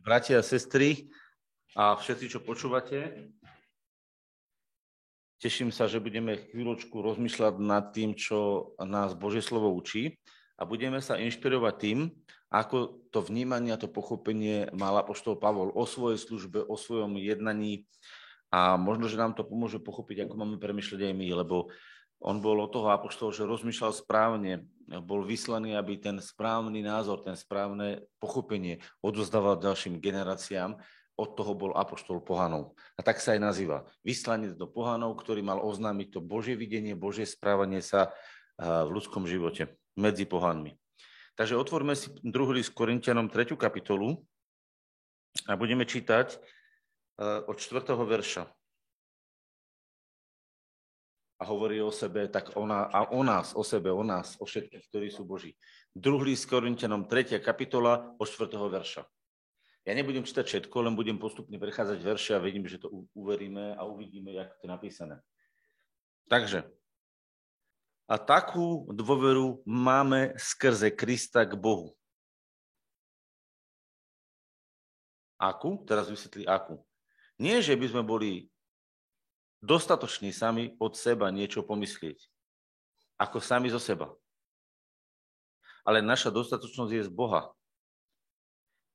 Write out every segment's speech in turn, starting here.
bratia a sestry a všetci, čo počúvate. Teším sa, že budeme chvíľočku rozmýšľať nad tým, čo nás Božie slovo učí a budeme sa inšpirovať tým, ako to vnímanie a to pochopenie mal apoštol Pavol o svojej službe, o svojom jednaní a možno, že nám to pomôže pochopiť, ako máme premyšľať aj my, lebo on bol od toho apoštol, že rozmýšľal správne, bol vyslaný, aby ten správny názor, ten správne pochopenie odozdával ďalším generáciám. Od toho bol apoštol pohanov. A tak sa aj nazýva. Vyslanec do pohanov, ktorý mal oznámiť to Božie videnie, Božie správanie sa v ľudskom živote medzi pohanmi. Takže otvorme si druhý list Korintianom 3. kapitolu a budeme čítať od 4. verša a hovorí o sebe, tak ona, a o nás, o sebe, o nás, o všetkých, ktorí sú Boží. Druhý s Korintianom, 3. kapitola, od 4. verša. Ja nebudem čítať všetko, len budem postupne prechádzať verše a vidím, že to uveríme a uvidíme, jak to je napísané. Takže, a takú dôveru máme skrze Krista k Bohu. Akú? Teraz vysvetlí akú. Nie, že by sme boli dostatoční sami od seba niečo pomyslieť. Ako sami zo seba. Ale naša dostatočnosť je z Boha,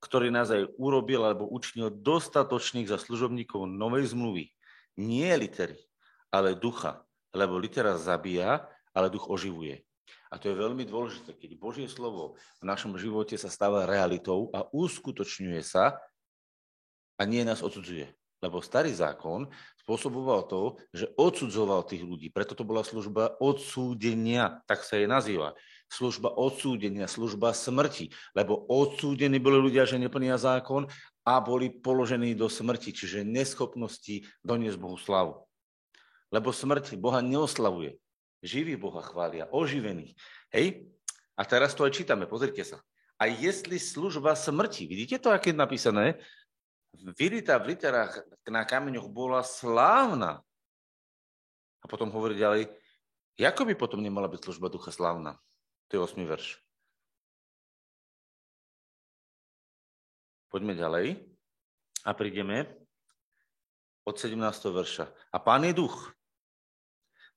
ktorý nás aj urobil alebo učinil dostatočných za služobníkov novej zmluvy. Nie litery, ale ducha. Lebo litera zabíja, ale duch oživuje. A to je veľmi dôležité, keď Božie slovo v našom živote sa stáva realitou a uskutočňuje sa a nie nás odsudzuje. Lebo starý zákon spôsoboval to, že odsudzoval tých ľudí. Preto to bola služba odsúdenia, tak sa jej nazýva. Služba odsúdenia, služba smrti. Lebo odsúdení boli ľudia, že neplnia zákon a boli položení do smrti, čiže neschopnosti doniesť Bohu slavu. Lebo smrť Boha neoslavuje. Živý Boha chvália, oživený. Hej? A teraz to aj čítame, pozrite sa. A jestli služba smrti, vidíte to, aké je napísané? Vyrita v literách na kameňoch bola slávna. A potom hovorí ďalej, ako by potom nemala byť služba ducha slávna? To je 8. verš. Poďme ďalej a prídeme od 17. verša. A pán je duch.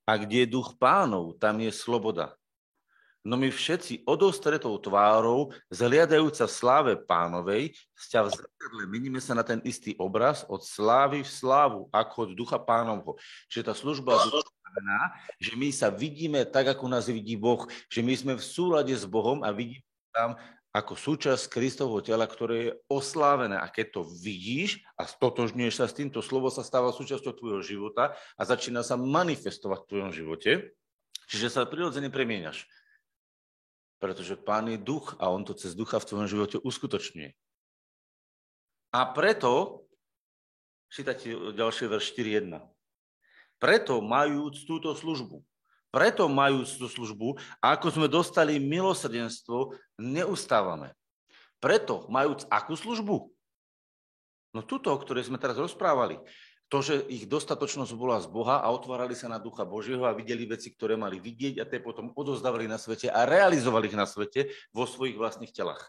A kde je duch pánov, tam je sloboda. No my všetci odostretou tvárou, zliadajúca sláve pánovej, sťa v zrkadle, meníme sa na ten istý obraz od slávy v slávu, ako od ducha pánovho. Čiže tá služba znamená, že my sa vidíme tak, ako nás vidí Boh, že my sme v súlade s Bohom a vidíme tam ako súčasť Kristovho tela, ktoré je oslávené. A keď to vidíš a stotožňuješ sa s týmto, slovo sa stáva súčasťou tvojho života a začína sa manifestovať v tvojom živote, čiže sa prirodzene premieňaš pretože Pán je duch a on to cez ducha v tvojom živote uskutočňuje. A preto, čítate ďalšie verš 4.1, preto majúc túto službu, preto majúc túto službu, ako sme dostali milosrdenstvo, neustávame. Preto majúc akú službu? No túto, o ktorej sme teraz rozprávali to, že ich dostatočnosť bola z Boha a otvárali sa na Ducha Božieho a videli veci, ktoré mali vidieť a tie potom odozdávali na svete a realizovali ich na svete vo svojich vlastných telách.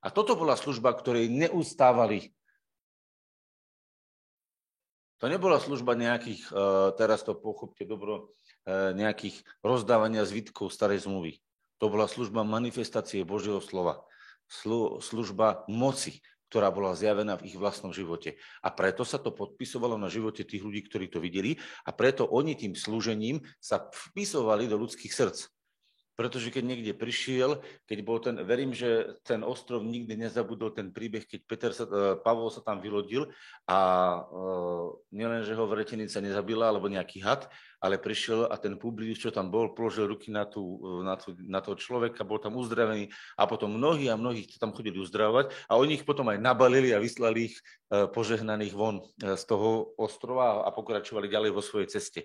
A toto bola služba, ktorej neustávali. To nebola služba nejakých, e, teraz to pochopte dobro, e, nejakých rozdávania zvitkov starej zmluvy. To bola služba manifestácie Božieho slova. Služba moci, ktorá bola zjavená v ich vlastnom živote. A preto sa to podpisovalo na živote tých ľudí, ktorí to videli a preto oni tým slúžením sa vpisovali do ľudských srdc. Pretože keď niekde prišiel, keď bol ten, verím, že ten ostrov nikdy nezabudol ten príbeh, keď Peter sa, e, Pavol sa tam vylodil a uh, nielen, že ho vretenica nezabila alebo nejaký had, ale prišiel a ten Publius, čo tam bol, položil ruky na, tú, na, tú, na toho človeka, bol tam uzdravený a potom mnohí a mnohí tam chodili uzdravovať a oni ich potom aj nabalili a vyslali ich uh, požehnaných von z toho ostrova a pokračovali ďalej vo svojej ceste.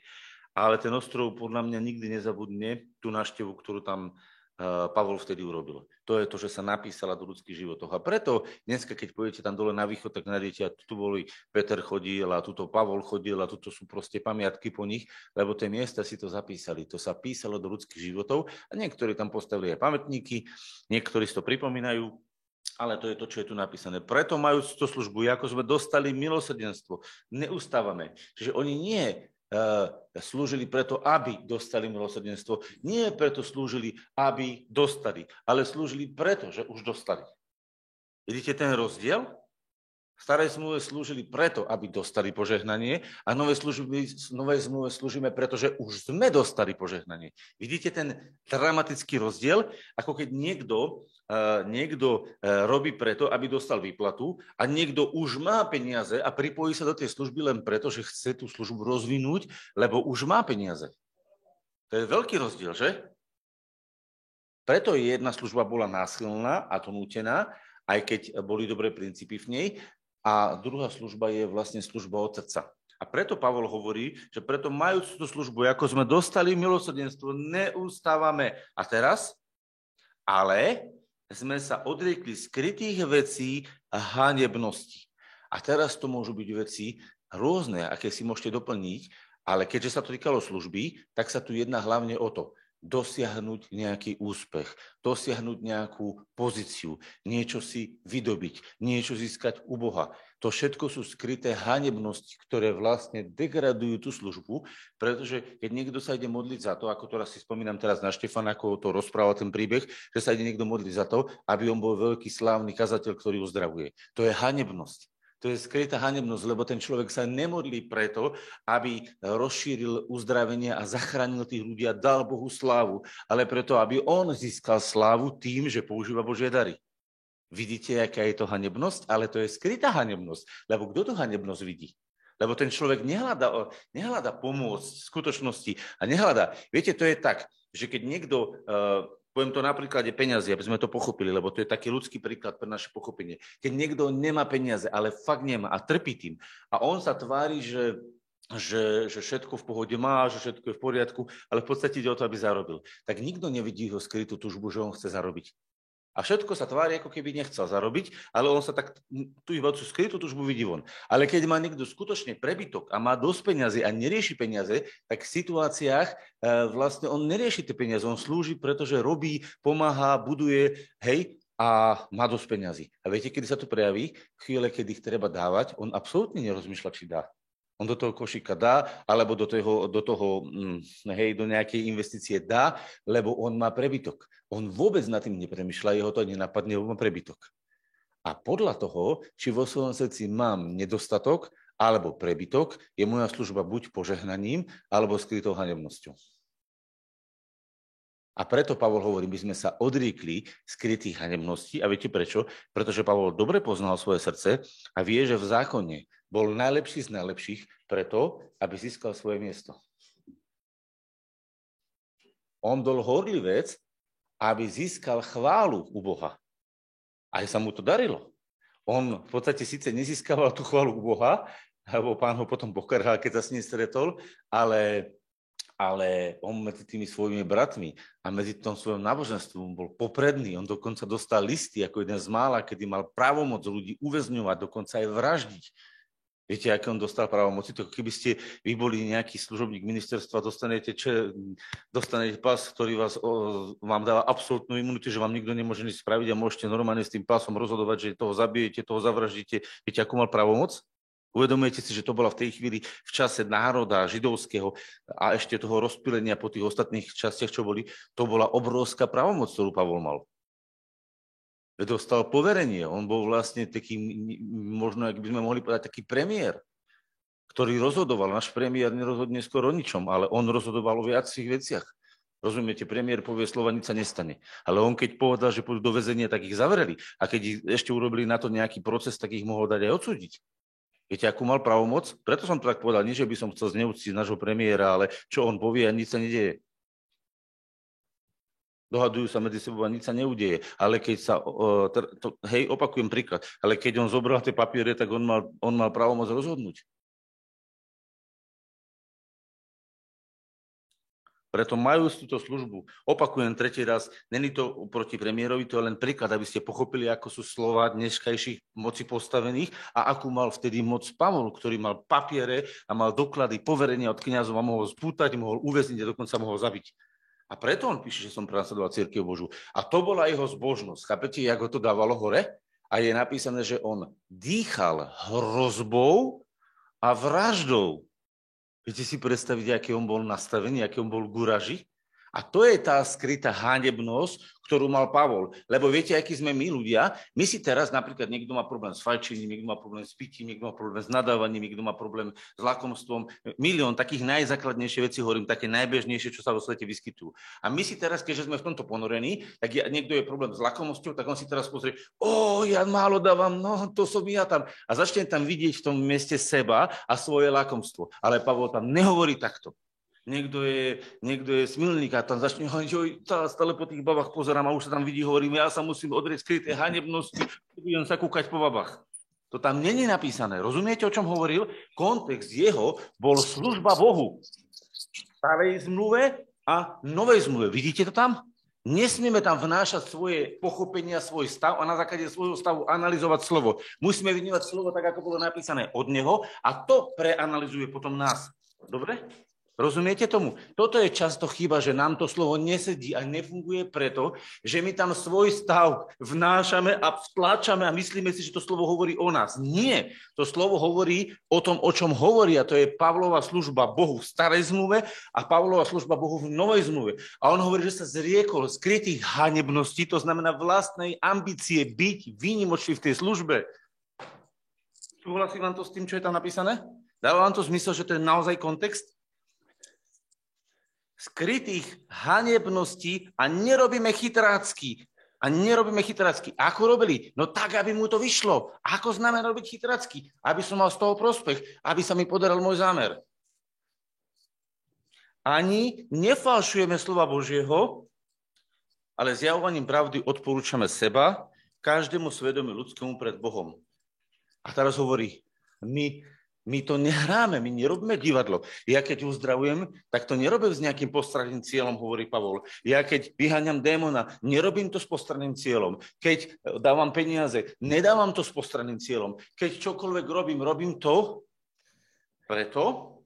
Ale ten ostrov podľa mňa nikdy nezabudne tú návštevu, ktorú tam Pavol vtedy urobil. To je to, že sa napísala do ľudských životov. A preto dneska, keď pôjdete tam dole na východ, tak nájdete, a tu boli Peter chodil a tuto Pavol chodil a tuto sú proste pamiatky po nich, lebo tie miesta si to zapísali. To sa písalo do ľudských životov a niektorí tam postavili aj pamätníky, niektorí si to pripomínajú Ale to je to, čo je tu napísané. Preto majú túto službu, ako sme dostali milosrdenstvo, neustávame. Čiže oni nie slúžili preto, aby dostali milosrdenstvo, nie preto slúžili, aby dostali, ale slúžili preto, že už dostali. Vidíte ten rozdiel? V starej zmluve slúžili preto, aby dostali požehnanie a nové, služby, nové zmluve slúžime preto, že už sme dostali požehnanie. Vidíte ten dramatický rozdiel? Ako keď niekto, uh, niekto uh, robí preto, aby dostal výplatu a niekto už má peniaze a pripojí sa do tej služby len preto, že chce tú službu rozvinúť, lebo už má peniaze. To je veľký rozdiel, že? Preto jedna služba bola násilná a to nútená, aj keď boli dobré princípy v nej, a druhá služba je vlastne služba od srdca. A preto Pavol hovorí, že preto majú túto službu, ako sme dostali milosrdenstvo, neustávame. A teraz? Ale sme sa odriekli skrytých vecí a hanebnosti. A teraz to môžu byť veci rôzne, aké si môžete doplniť, ale keďže sa to týkalo služby, tak sa tu jedná hlavne o to, dosiahnuť nejaký úspech, dosiahnuť nejakú pozíciu, niečo si vydobiť, niečo získať u Boha. To všetko sú skryté hanebnosti, ktoré vlastne degradujú tú službu, pretože keď niekto sa ide modliť za to, ako to raz si spomínam teraz na Štefana, ako to rozpráva ten príbeh, že sa ide niekto modliť za to, aby on bol veľký slávny kazateľ, ktorý uzdravuje. To je hanebnosť. To je skrytá hanebnosť, lebo ten človek sa nemodlí preto, aby rozšíril uzdravenie a zachránil tých ľudí a dal Bohu slávu, ale preto, aby on získal slávu tým, že používa Božie dary. Vidíte, aká je to hanebnosť? Ale to je skrytá hanebnosť, lebo kto tú hanebnosť vidí? Lebo ten človek nehľada, nehľada pomôcť v skutočnosti a nehľada. Viete, to je tak, že keď niekto uh, Poviem to na príklade peniazy, aby sme to pochopili, lebo to je taký ľudský príklad pre naše pochopenie. Keď niekto nemá peniaze, ale fakt nemá a trpí tým a on sa tvári, že že, že všetko v pohode má, že všetko je v poriadku, ale v podstate ide o to, aby zarobil. Tak nikto nevidí jeho skrytú túžbu, že on chce zarobiť. A všetko sa tvári, ako keby nechcel zarobiť, ale on sa tak, tú skrytú tužbu vidí von. Ale keď má niekto skutočne prebytok a má dosť peniazy a nerieši peniaze, tak v situáciách e, vlastne on nerieši tie peniaze, on slúži, pretože robí, pomáha, buduje, hej, a má dosť peniazy. A viete, kedy sa to prejaví? V chvíle, kedy ich treba dávať, on absolútne nerozmýšľa, či dá. On do toho košíka dá, alebo do toho, do toho mm, hej, do nejakej investície dá, lebo on má prebytok. On vôbec nad tým nepremýšľa, jeho to nenapadne, lebo má prebytok. A podľa toho, či vo svojom srdci mám nedostatok alebo prebytok, je moja služba buď požehnaním, alebo skrytou hanebnosťou. A preto Pavol hovorí, my sme sa odriekli skrytých hanebností. A viete prečo? Pretože Pavol dobre poznal svoje srdce a vie, že v zákone bol najlepší z najlepších preto, aby získal svoje miesto. On bol horlivec, aby získal chválu u Boha. Aj sa mu to darilo. On v podstate síce nezískaval tú chválu u Boha, lebo pán ho potom pokarhal, keď sa s ním stretol, ale, ale on medzi tými svojimi bratmi a medzi tom svojom náboženstvom bol popredný. On dokonca dostal listy ako jeden z mála, kedy mal právomoc ľudí uväzňovať, dokonca aj vraždiť. Viete, aké on dostal právomoci? To keby ste vy boli nejaký služobník ministerstva, dostanete, čo, dostanete pas, ktorý vás, o, vám dáva absolútnu imunitu, že vám nikto nemôže nič spraviť a môžete normálne s tým pasom rozhodovať, že toho zabijete, toho zavraždíte. Viete, akú mal právomoc? Uvedomujete si, že to bola v tej chvíli v čase národa židovského a ešte toho rozpilenia po tých ostatných častiach, čo boli, to bola obrovská právomoc, ktorú Pavol mal dostal poverenie. On bol vlastne taký, možno, ak by sme mohli povedať, taký premiér, ktorý rozhodoval. Náš premiér nerozhodne skoro o ničom, ale on rozhodoval o viacich veciach. Rozumiete, premiér povie slova, nič sa nestane. Ale on keď povedal, že pôjdu do väzenia, tak ich zavreli. A keď ich ešte urobili na to nejaký proces, tak ich mohol dať aj odsúdiť. Viete, akú mal pravomoc? Preto som to tak povedal. Nie, že by som chcel zneúctiť nášho premiéra, ale čo on povie a nič sa nedieje dohadujú sa medzi sebou a nič sa neudeje. Ale keď sa, to, hej, opakujem príklad, ale keď on zobral tie papiere, tak on mal, on mal právomoc rozhodnúť. Preto majú túto službu. Opakujem tretí raz, není to proti premiérovi, to je len príklad, aby ste pochopili, ako sú slova dneškajších moci postavených a akú mal vtedy moc Pavol, ktorý mal papiere a mal doklady, poverenia od kniazov a mohol spútať, mohol uväzniť a dokonca mohol zabiť. A preto on píše, že som prenasledoval církev Božu. A to bola jeho zbožnosť. Chápete, jak ho to dávalo hore? A je napísané, že on dýchal hrozbou a vraždou. Viete si predstaviť, aký on bol nastavený, aký on bol guraži? A to je tá skrytá hanebnosť, ktorú mal Pavol. Lebo viete, akí sme my ľudia? My si teraz napríklad niekto má problém s fajčením, niekto má problém s pitím, niekto má problém s nadávaním, niekto má problém s lakomstvom. Milión takých najzákladnejšie veci hovorím, také najbežnejšie, čo sa vo svete vyskytujú. A my si teraz, keďže sme v tomto ponorení, tak ja, niekto je problém s lakomosťou, tak on si teraz pozrie, o, ja málo dávam, no to som ja tam. A začne tam vidieť v tom mieste seba a svoje lakomstvo. Ale Pavol tam nehovorí takto niekto je, niekto je smilník a tam začne hovoriť, že stále po tých babách pozerám a už sa tam vidí, hovorím, ja sa musím odrieť skryté hanebnosti, budem sa kúkať po babách. To tam není napísané. Rozumiete, o čom hovoril? Kontext jeho bol služba Bohu. Starej zmluve a novej zmluve. Vidíte to tam? Nesmieme tam vnášať svoje pochopenia, svoj stav a na základe svojho stavu analyzovať slovo. Musíme vnímať slovo tak, ako bolo napísané od neho a to preanalizuje potom nás. Dobre? Rozumiete tomu? Toto je často chyba, že nám to slovo nesedí a nefunguje preto, že my tam svoj stav vnášame a vtláčame a myslíme si, že to slovo hovorí o nás. Nie. To slovo hovorí o tom, o čom hovorí a to je Pavlova služba Bohu v starej zmluve a Pavlova služba Bohu v novej zmluve. A on hovorí, že sa zriekol skrytých hanebností, to znamená vlastnej ambície byť výnimočný v tej službe. Súhlasí vám to s tým, čo je tam napísané? Dáva vám to zmysel, že to je naozaj kontext? Skrytých hanebností a nerobíme chytrácky. A nerobíme chytrácky. Ako robili? No tak, aby mu to vyšlo. Ako znamená robiť chytrácky? Aby som mal z toho prospech, aby sa mi podaral môj zámer. Ani nefalšujeme slova Božieho, ale zjavovaním pravdy odporúčame seba, každému svedomu ľudskému pred Bohom. A teraz hovorí, my my to nehráme, my nerobíme divadlo. Ja keď uzdravujem, tak to nerobím s nejakým postranným cieľom, hovorí Pavol. Ja keď vyháňam démona, nerobím to s postranným cieľom. Keď e, dávam peniaze, nedávam to s postranným cieľom. Keď čokoľvek robím, robím to preto,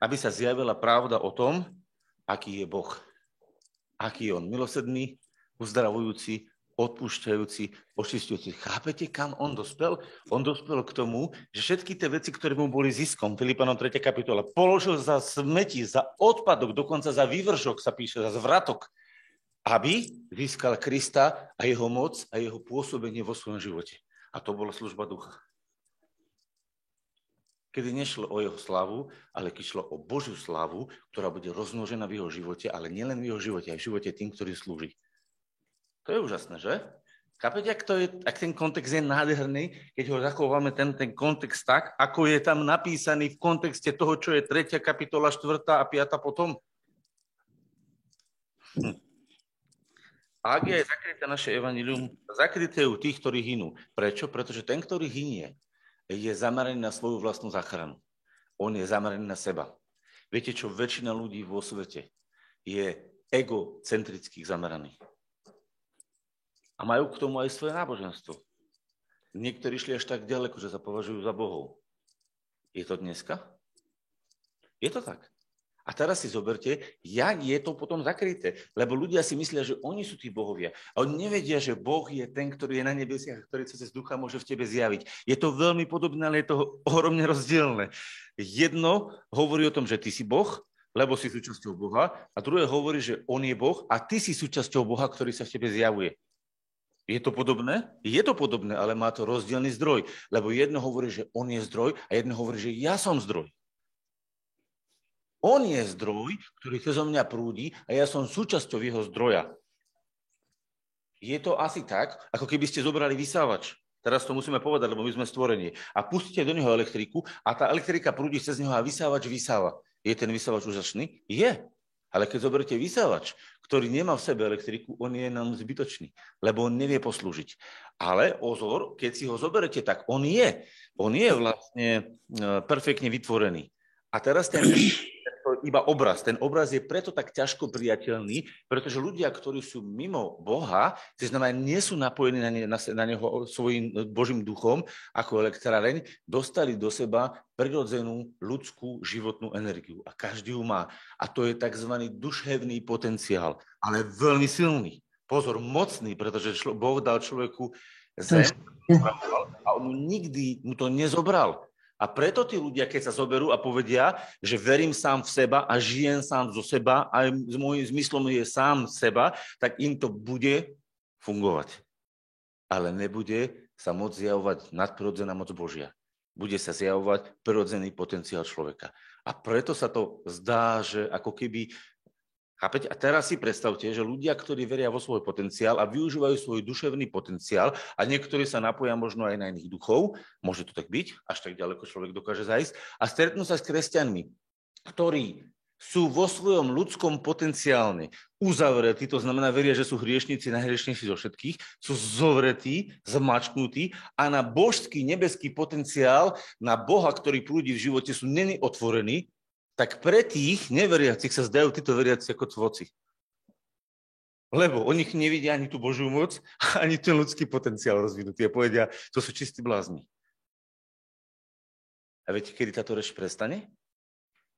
aby sa zjavila pravda o tom, aký je Boh. Aký je On milosedný, uzdravujúci, odpúšťajúci, očistujúci. Chápete, kam on dospel? On dospel k tomu, že všetky tie veci, ktoré mu boli ziskom, Filipanom 3. kapitola, položil za smeti, za odpadok, dokonca za vývršok sa píše, za zvratok, aby získal Krista a jeho moc a jeho pôsobenie vo svojom živote. A to bola služba ducha. Kedy nešlo o jeho slavu, ale keď šlo o Božiu slavu, ktorá bude rozmnožená v jeho živote, ale nielen v jeho živote, aj v živote tým, ktorí slúži. To je úžasné, že? Chápete, ak, to je, ak ten kontext je nádherný, keď ho zachováme ten, ten kontext tak, ako je tam napísaný v kontexte toho, čo je 3. kapitola, 4. a 5. potom? Hm. Ak je zakryté naše evanilium, zakryté u tých, ktorí hynú. Prečo? Pretože ten, ktorý hynie, je zameraný na svoju vlastnú záchranu. On je zameraný na seba. Viete čo, väčšina ľudí vo svete je egocentrických zameraných a majú k tomu aj svoje náboženstvo. Niektorí šli až tak ďaleko, že sa považujú za bohov. Je to dneska? Je to tak. A teraz si zoberte, jak je to potom zakryté. Lebo ľudia si myslia, že oni sú tí bohovia. A oni nevedia, že Boh je ten, ktorý je na nebesiach, ktorý sa cez ducha môže v tebe zjaviť. Je to veľmi podobné, ale je to ohromne rozdielne. Jedno hovorí o tom, že ty si Boh, lebo si súčasťou Boha, a druhé hovorí, že on je Boh a ty si súčasťou Boha, ktorý sa v tebe zjavuje. Je to podobné? Je to podobné, ale má to rozdielný zdroj. Lebo jedno hovorí, že on je zdroj a jedno hovorí, že ja som zdroj. On je zdroj, ktorý cez mňa prúdi a ja som súčasťou jeho zdroja. Je to asi tak, ako keby ste zobrali vysávač. Teraz to musíme povedať, lebo my sme stvorení. A pustíte do neho elektriku a tá elektrika prúdi cez neho a vysávač vysáva. Je ten vysávač úžasný? Je. Ale keď zoberiete vysávač, ktorý nemá v sebe elektriku, on je nám zbytočný, lebo on nevie poslúžiť. Ale ozor, keď si ho zoberete, tak on je. On je vlastne e, perfektne vytvorený. A teraz ten iba obraz. Ten obraz je preto tak ťažko priateľný, pretože ľudia, ktorí sú mimo Boha, to znamená, nie sú napojení na, ne, na, na Neho svojim Božím duchom ako elektráreň, dostali do seba prirodzenú ľudskú životnú energiu. A každý ju má. A to je tzv. duševný potenciál, ale veľmi silný. Pozor, mocný, pretože člo, Boh dal človeku zem a on mu nikdy mu to nezobral. A preto tí ľudia, keď sa zoberú a povedia, že verím sám v seba a žijem sám zo seba a môjim zmyslom je sám seba, tak im to bude fungovať. Ale nebude sa môcť zjavovať nadprirodzená moc Božia. Bude sa zjavovať prirodzený potenciál človeka. A preto sa to zdá, že ako keby Chápete? A teraz si predstavte, že ľudia, ktorí veria vo svoj potenciál a využívajú svoj duševný potenciál a niektorí sa napoja možno aj na iných duchov, môže to tak byť, až tak ďaleko človek dokáže zajsť, a stretnú sa s kresťanmi, ktorí sú vo svojom ľudskom potenciálne uzavretí, to znamená, veria, že sú hriešnici, najhriešnejší zo všetkých, sú zovretí, zmačknutí a na božský, nebeský potenciál, na Boha, ktorý prúdi v živote, sú není otvorení, tak pre tých neveriacich sa zdajú títo veriaci ako tvoci. Lebo o nich nevidia ani tú Božiu moc, ani ten ľudský potenciál rozvinutý a povedia, to sú čistí blázni. A viete, kedy táto reč prestane?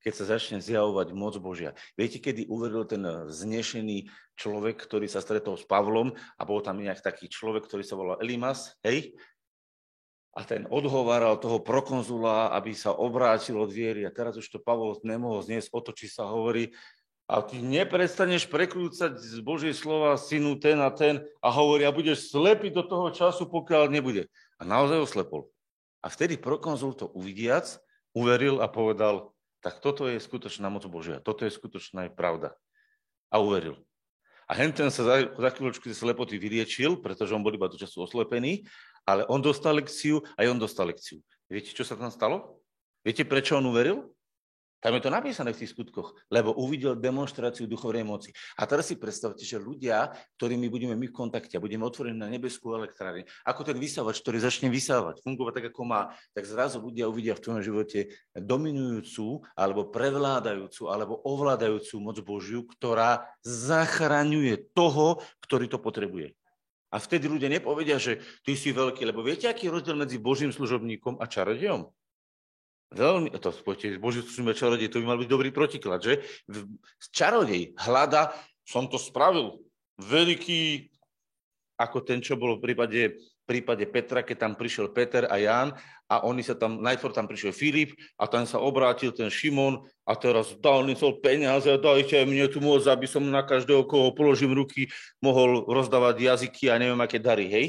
Keď sa začne zjavovať moc Božia. Viete, kedy uveril ten znešený človek, ktorý sa stretol s Pavlom a bol tam nejak taký človek, ktorý sa volal Elimas, hej? A ten odhováral toho prokonzula, aby sa obrátil od viery. A teraz už to Pavol nemohol zniesť, otočí sa hovorí, a ty neprestaneš prekrúcať z Božej slova synu ten a ten a hovorí, a budeš slepý do toho času, pokiaľ nebude. A naozaj ho slepol. A vtedy prokonzul to uvidiac, uveril a povedal, tak toto je skutočná moc Božia, toto je skutočná pravda. A uveril. A henten sa za, za chvíľočku z slepoty vyriečil, pretože on bol iba do času oslepený ale on dostal lekciu, aj on dostal lekciu. Viete, čo sa tam stalo? Viete, prečo on uveril? Tam je to napísané v tých skutkoch, lebo uvidel demonstráciu duchovnej moci. A teraz si predstavte, že ľudia, ktorými budeme my v kontakte, budeme otvorení na nebeskú elektrárne, ako ten vysávač, ktorý začne vysávať, fungovať tak, ako má, tak zrazu ľudia uvidia v tvojom živote dominujúcu, alebo prevládajúcu, alebo ovládajúcu moc Božiu, ktorá zachraňuje toho, ktorý to potrebuje. A vtedy ľudia nepovedia, že ty si veľký, lebo viete, aký je rozdiel medzi Božím služobníkom a čarodejom? Veľmi, to spojte, Boží služobník a čarodej, to by mal byť dobrý protiklad, že? Čarodej hľada, som to spravil, veľký, ako ten, čo bol v prípade prípade Petra, keď tam prišiel Peter a Ján a oni sa tam, najprv tam prišiel Filip a tam sa obrátil ten Šimon a teraz dal nesol peniaze, dajte mne tu môcť, aby som na každého, koho položím ruky, mohol rozdávať jazyky a neviem, aké dary, hej?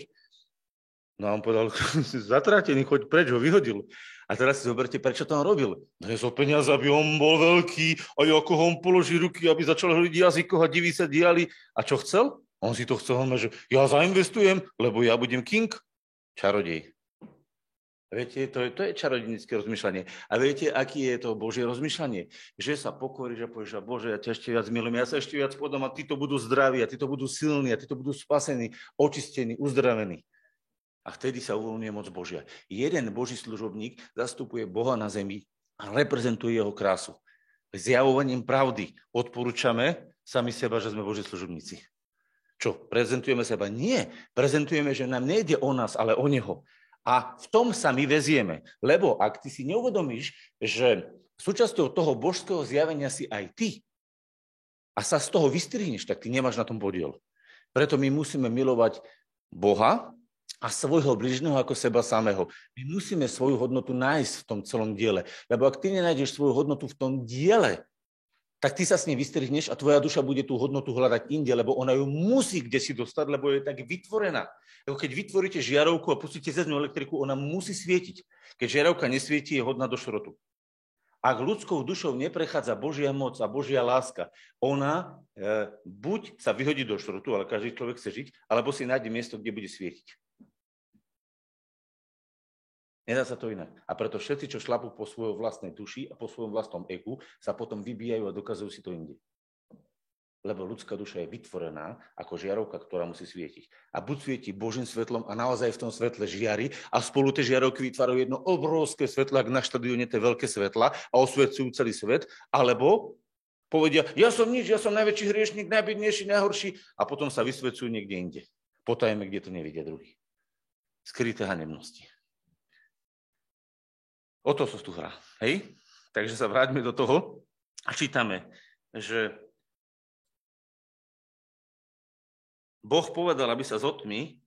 No a on povedal, zatrátený, choď preč, ho vyhodil. A teraz si zoberte, prečo to on robil. Dnesol peniaze, aby on bol veľký a ako ho on položí ruky, aby začal hovoriť jazykoch a diví sa diali. A čo chcel? On si to chcel, že ja zainvestujem, lebo ja budem king, čarodej. Viete, to je, to je čarodenické rozmýšľanie. A viete, aký je to Božie rozmýšľanie? Že sa pokoríš a povieš, Bože, ja ťa ešte viac milujem, ja sa ešte viac podám a títo budú zdraví, a títo budú silní, a títo budú spasení, očistení, uzdravení. A vtedy sa uvoľňuje moc Božia. Jeden Boží služobník zastupuje Boha na zemi a reprezentuje jeho krásu. Zjavovaním pravdy odporúčame sami seba, že sme Boží služobníci. Čo, prezentujeme seba? Nie. Prezentujeme, že nám nejde o nás, ale o Neho. A v tom sa my vezieme. Lebo ak ty si neuvedomíš, že súčasťou toho božského zjavenia si aj ty a sa z toho vystrihneš, tak ty nemáš na tom podiel. Preto my musíme milovať Boha a svojho bližného ako seba samého. My musíme svoju hodnotu nájsť v tom celom diele. Lebo ak ty nenájdeš svoju hodnotu v tom diele, tak ty sa s ním vystrihneš a tvoja duša bude tú hodnotu hľadať inde, lebo ona ju musí kde si dostať, lebo je tak vytvorená. Lebo keď vytvoríte žiarovku a pustíte cez ňu elektriku, ona musí svietiť. Keď žiarovka nesvieti, je hodná do šrotu. Ak ľudskou dušou neprechádza Božia moc a Božia láska, ona e, buď sa vyhodí do šrotu, ale každý človek chce žiť, alebo si nájde miesto, kde bude svietiť. Nedá sa to inak. A preto všetci, čo šlapú po svojej vlastnej duši a po svojom vlastnom egu, sa potom vybíjajú a dokazujú si to inde. Lebo ľudská duša je vytvorená ako žiarovka, ktorá musí svietiť. A buď svieti Božím svetlom a naozaj v tom svetle žiari a spolu tie žiarovky vytvárajú jedno obrovské svetlo, ak na štadióne tie veľké svetla a osvecujú celý svet, alebo povedia, ja som nič, ja som najväčší hriešnik, najbednejší, najhorší a potom sa vysvecujú niekde inde. Potajme, kde to nevidia druhý. Skryté hanebnosti. O to sa tu hrá. Hej? Takže sa vráťme do toho a čítame, že Boh povedal, aby sa z otmy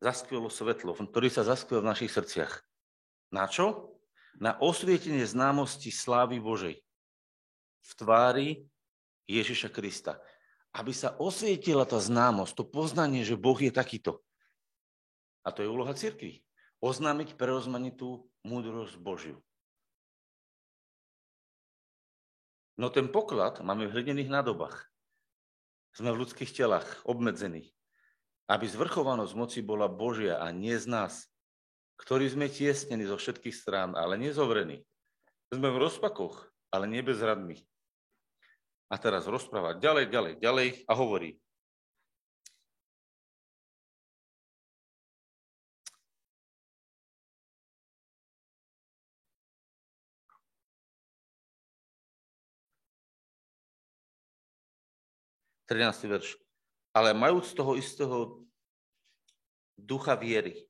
zaskvelo svetlo, ktorý sa zaskvel v našich srdciach. Na čo? Na osvietenie známosti slávy Božej v tvári Ježiša Krista. Aby sa osvietila tá známosť, to poznanie, že Boh je takýto. A to je úloha cirkvi. Oznámiť prerozmanitú múdrosť Božiu. No ten poklad máme v hlinených nádobách. Sme v ľudských telách, obmedzení. Aby zvrchovanosť moci bola Božia a nie z nás, ktorí sme tiesnení zo všetkých strán, ale nezovrení. Sme v rozpakoch, ale nie bezradní. A teraz rozpráva ďalej, ďalej, ďalej a hovorí. Trinásty verš. Ale majúc toho istého ducha viery,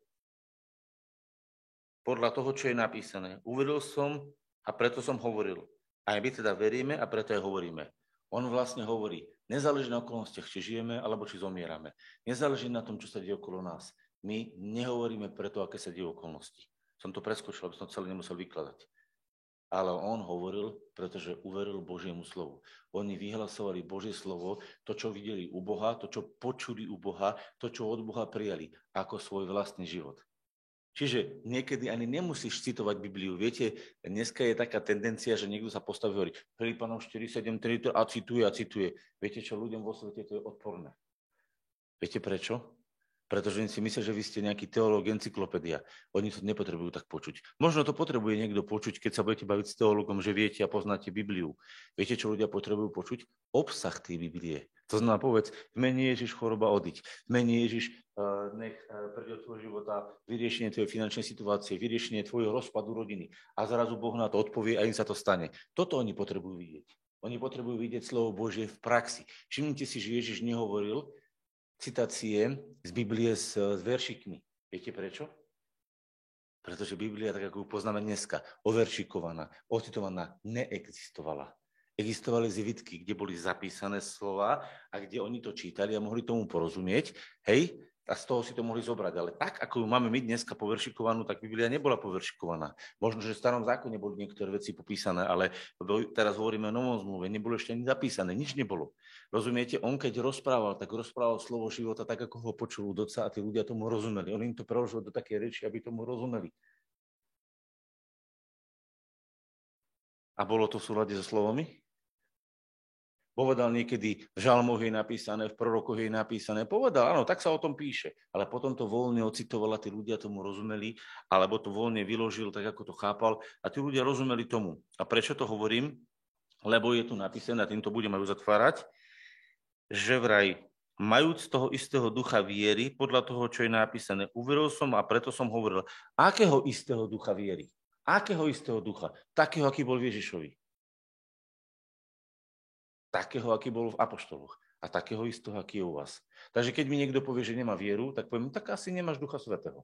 podľa toho, čo je napísané. Uveril som a preto som hovoril. Aj my teda veríme a preto aj hovoríme. On vlastne hovorí, nezáleží na okolnostiach, či žijeme alebo či zomierame. Nezáleží na tom, čo sa deje okolo nás. My nehovoríme preto, aké sa deje okolnosti. Som to preskočil, aby som celé nemusel vykladať. Ale on hovoril, pretože uveril Božiemu slovu. Oni vyhlasovali Božie slovo, to, čo videli u Boha, to, čo počuli u Boha, to, čo od Boha prijali, ako svoj vlastný život. Čiže niekedy ani nemusíš citovať Bibliu. Viete, dneska je taká tendencia, že niekto sa postaví a hovorí Filipanov 4.7 a cituje a cituje. Viete čo, ľuďom vo svete to je odporné. Viete prečo? Pretože oni si myslia, že vy ste nejaký teológ, encyklopédia. Oni to nepotrebujú tak počuť. Možno to potrebuje niekto počuť, keď sa budete baviť s teológom, že viete a poznáte Bibliu. Viete, čo ľudia potrebujú počuť? Obsah tej Biblie. To znamená, povedz, v mene Ježiš choroba odiť. V mene Ježiš uh, nech uh, príde do tvojho života vyriešenie tvojej finančnej situácie, vyriešenie tvojho rozpadu rodiny. A zrazu Boh na to odpovie a im sa to stane. Toto oni potrebujú vidieť. Oni potrebujú vidieť slovo Božie v praxi. Všimnite si, že Ježiš nehovoril, citácie z Biblie s, s veršikmi. Viete prečo? Pretože Biblia, tak ako ju poznáme dneska, overšikovaná, ocitovaná, neexistovala. Existovali zvitky, kde boli zapísané slova a kde oni to čítali a mohli tomu porozumieť. Hej, a z toho si to mohli zobrať. Ale tak, ako ju máme my dneska poveršikovanú, tak Biblia nebola poveršikovaná. Možno, že v starom zákone boli niektoré veci popísané, ale teraz hovoríme o novom zmluve, nebolo ešte ani zapísané, nič nebolo. Rozumiete, on keď rozprával, tak rozprával slovo života tak, ako ho počul doca a tí ľudia tomu rozumeli. On im to preložil do také reči, aby tomu rozumeli. A bolo to v súlade so slovami? Povedal niekedy, v žalmoch je napísané, v prorokoch je napísané. Povedal, áno, tak sa o tom píše. Ale potom to voľne ocitoval a tí ľudia tomu rozumeli, alebo to voľne vyložil tak, ako to chápal a tí ľudia rozumeli tomu. A prečo to hovorím? Lebo je tu napísané, a týmto budem aj zatvárať, že vraj majúc toho istého ducha viery, podľa toho, čo je napísané, uveril som a preto som hovoril, akého istého ducha viery? Akého istého ducha? Takého, aký bol Ježišovi takého, aký bol v apoštoloch a takého istého, aký je u vás. Takže keď mi niekto povie, že nemá vieru, tak poviem, tak asi nemáš Ducha Svetého.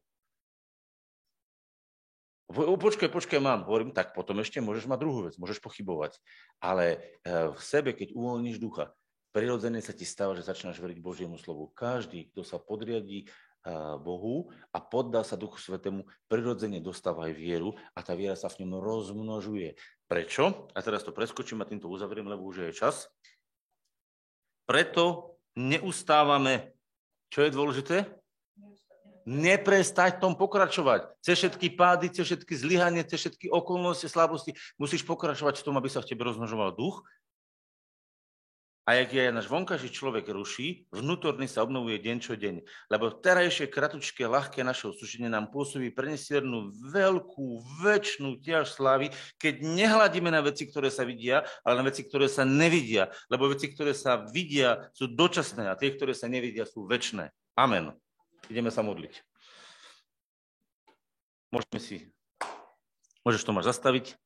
Počkaj, počkaj, mám. Hovorím, tak potom ešte môžeš mať druhú vec, môžeš pochybovať. Ale eh, v sebe, keď uvoľníš ducha, prirodzene sa ti stáva, že začínaš veriť Božiemu slovu. Každý, kto sa podriadí Bohu a poddá sa Duchu Svetému, prirodzene dostáva aj vieru a tá viera sa v ňom rozmnožuje. Prečo? A teraz to preskočím a týmto uzavriem, lebo už je čas. Preto neustávame. Čo je dôležité? Neprestať tom pokračovať. Cez všetky pády, cez všetky zlyhanie, cez všetky okolnosti, slabosti. Musíš pokračovať v tom, aby sa v tebe rozmnožoval duch a jak je náš vonkajší človek ruší, vnútorný sa obnovuje deň čo deň. Lebo terajšie, kratučké, ľahké našeho sušenie nám pôsobí prenesiernú veľkú, väčšnú ťaž slávy, keď nehľadíme na veci, ktoré sa vidia, ale na veci, ktoré sa nevidia. Lebo veci, ktoré sa vidia, sú dočasné a tie, ktoré sa nevidia, sú väčšné. Amen. Ideme sa modliť. Môžeme si... Môžeš to máš zastaviť.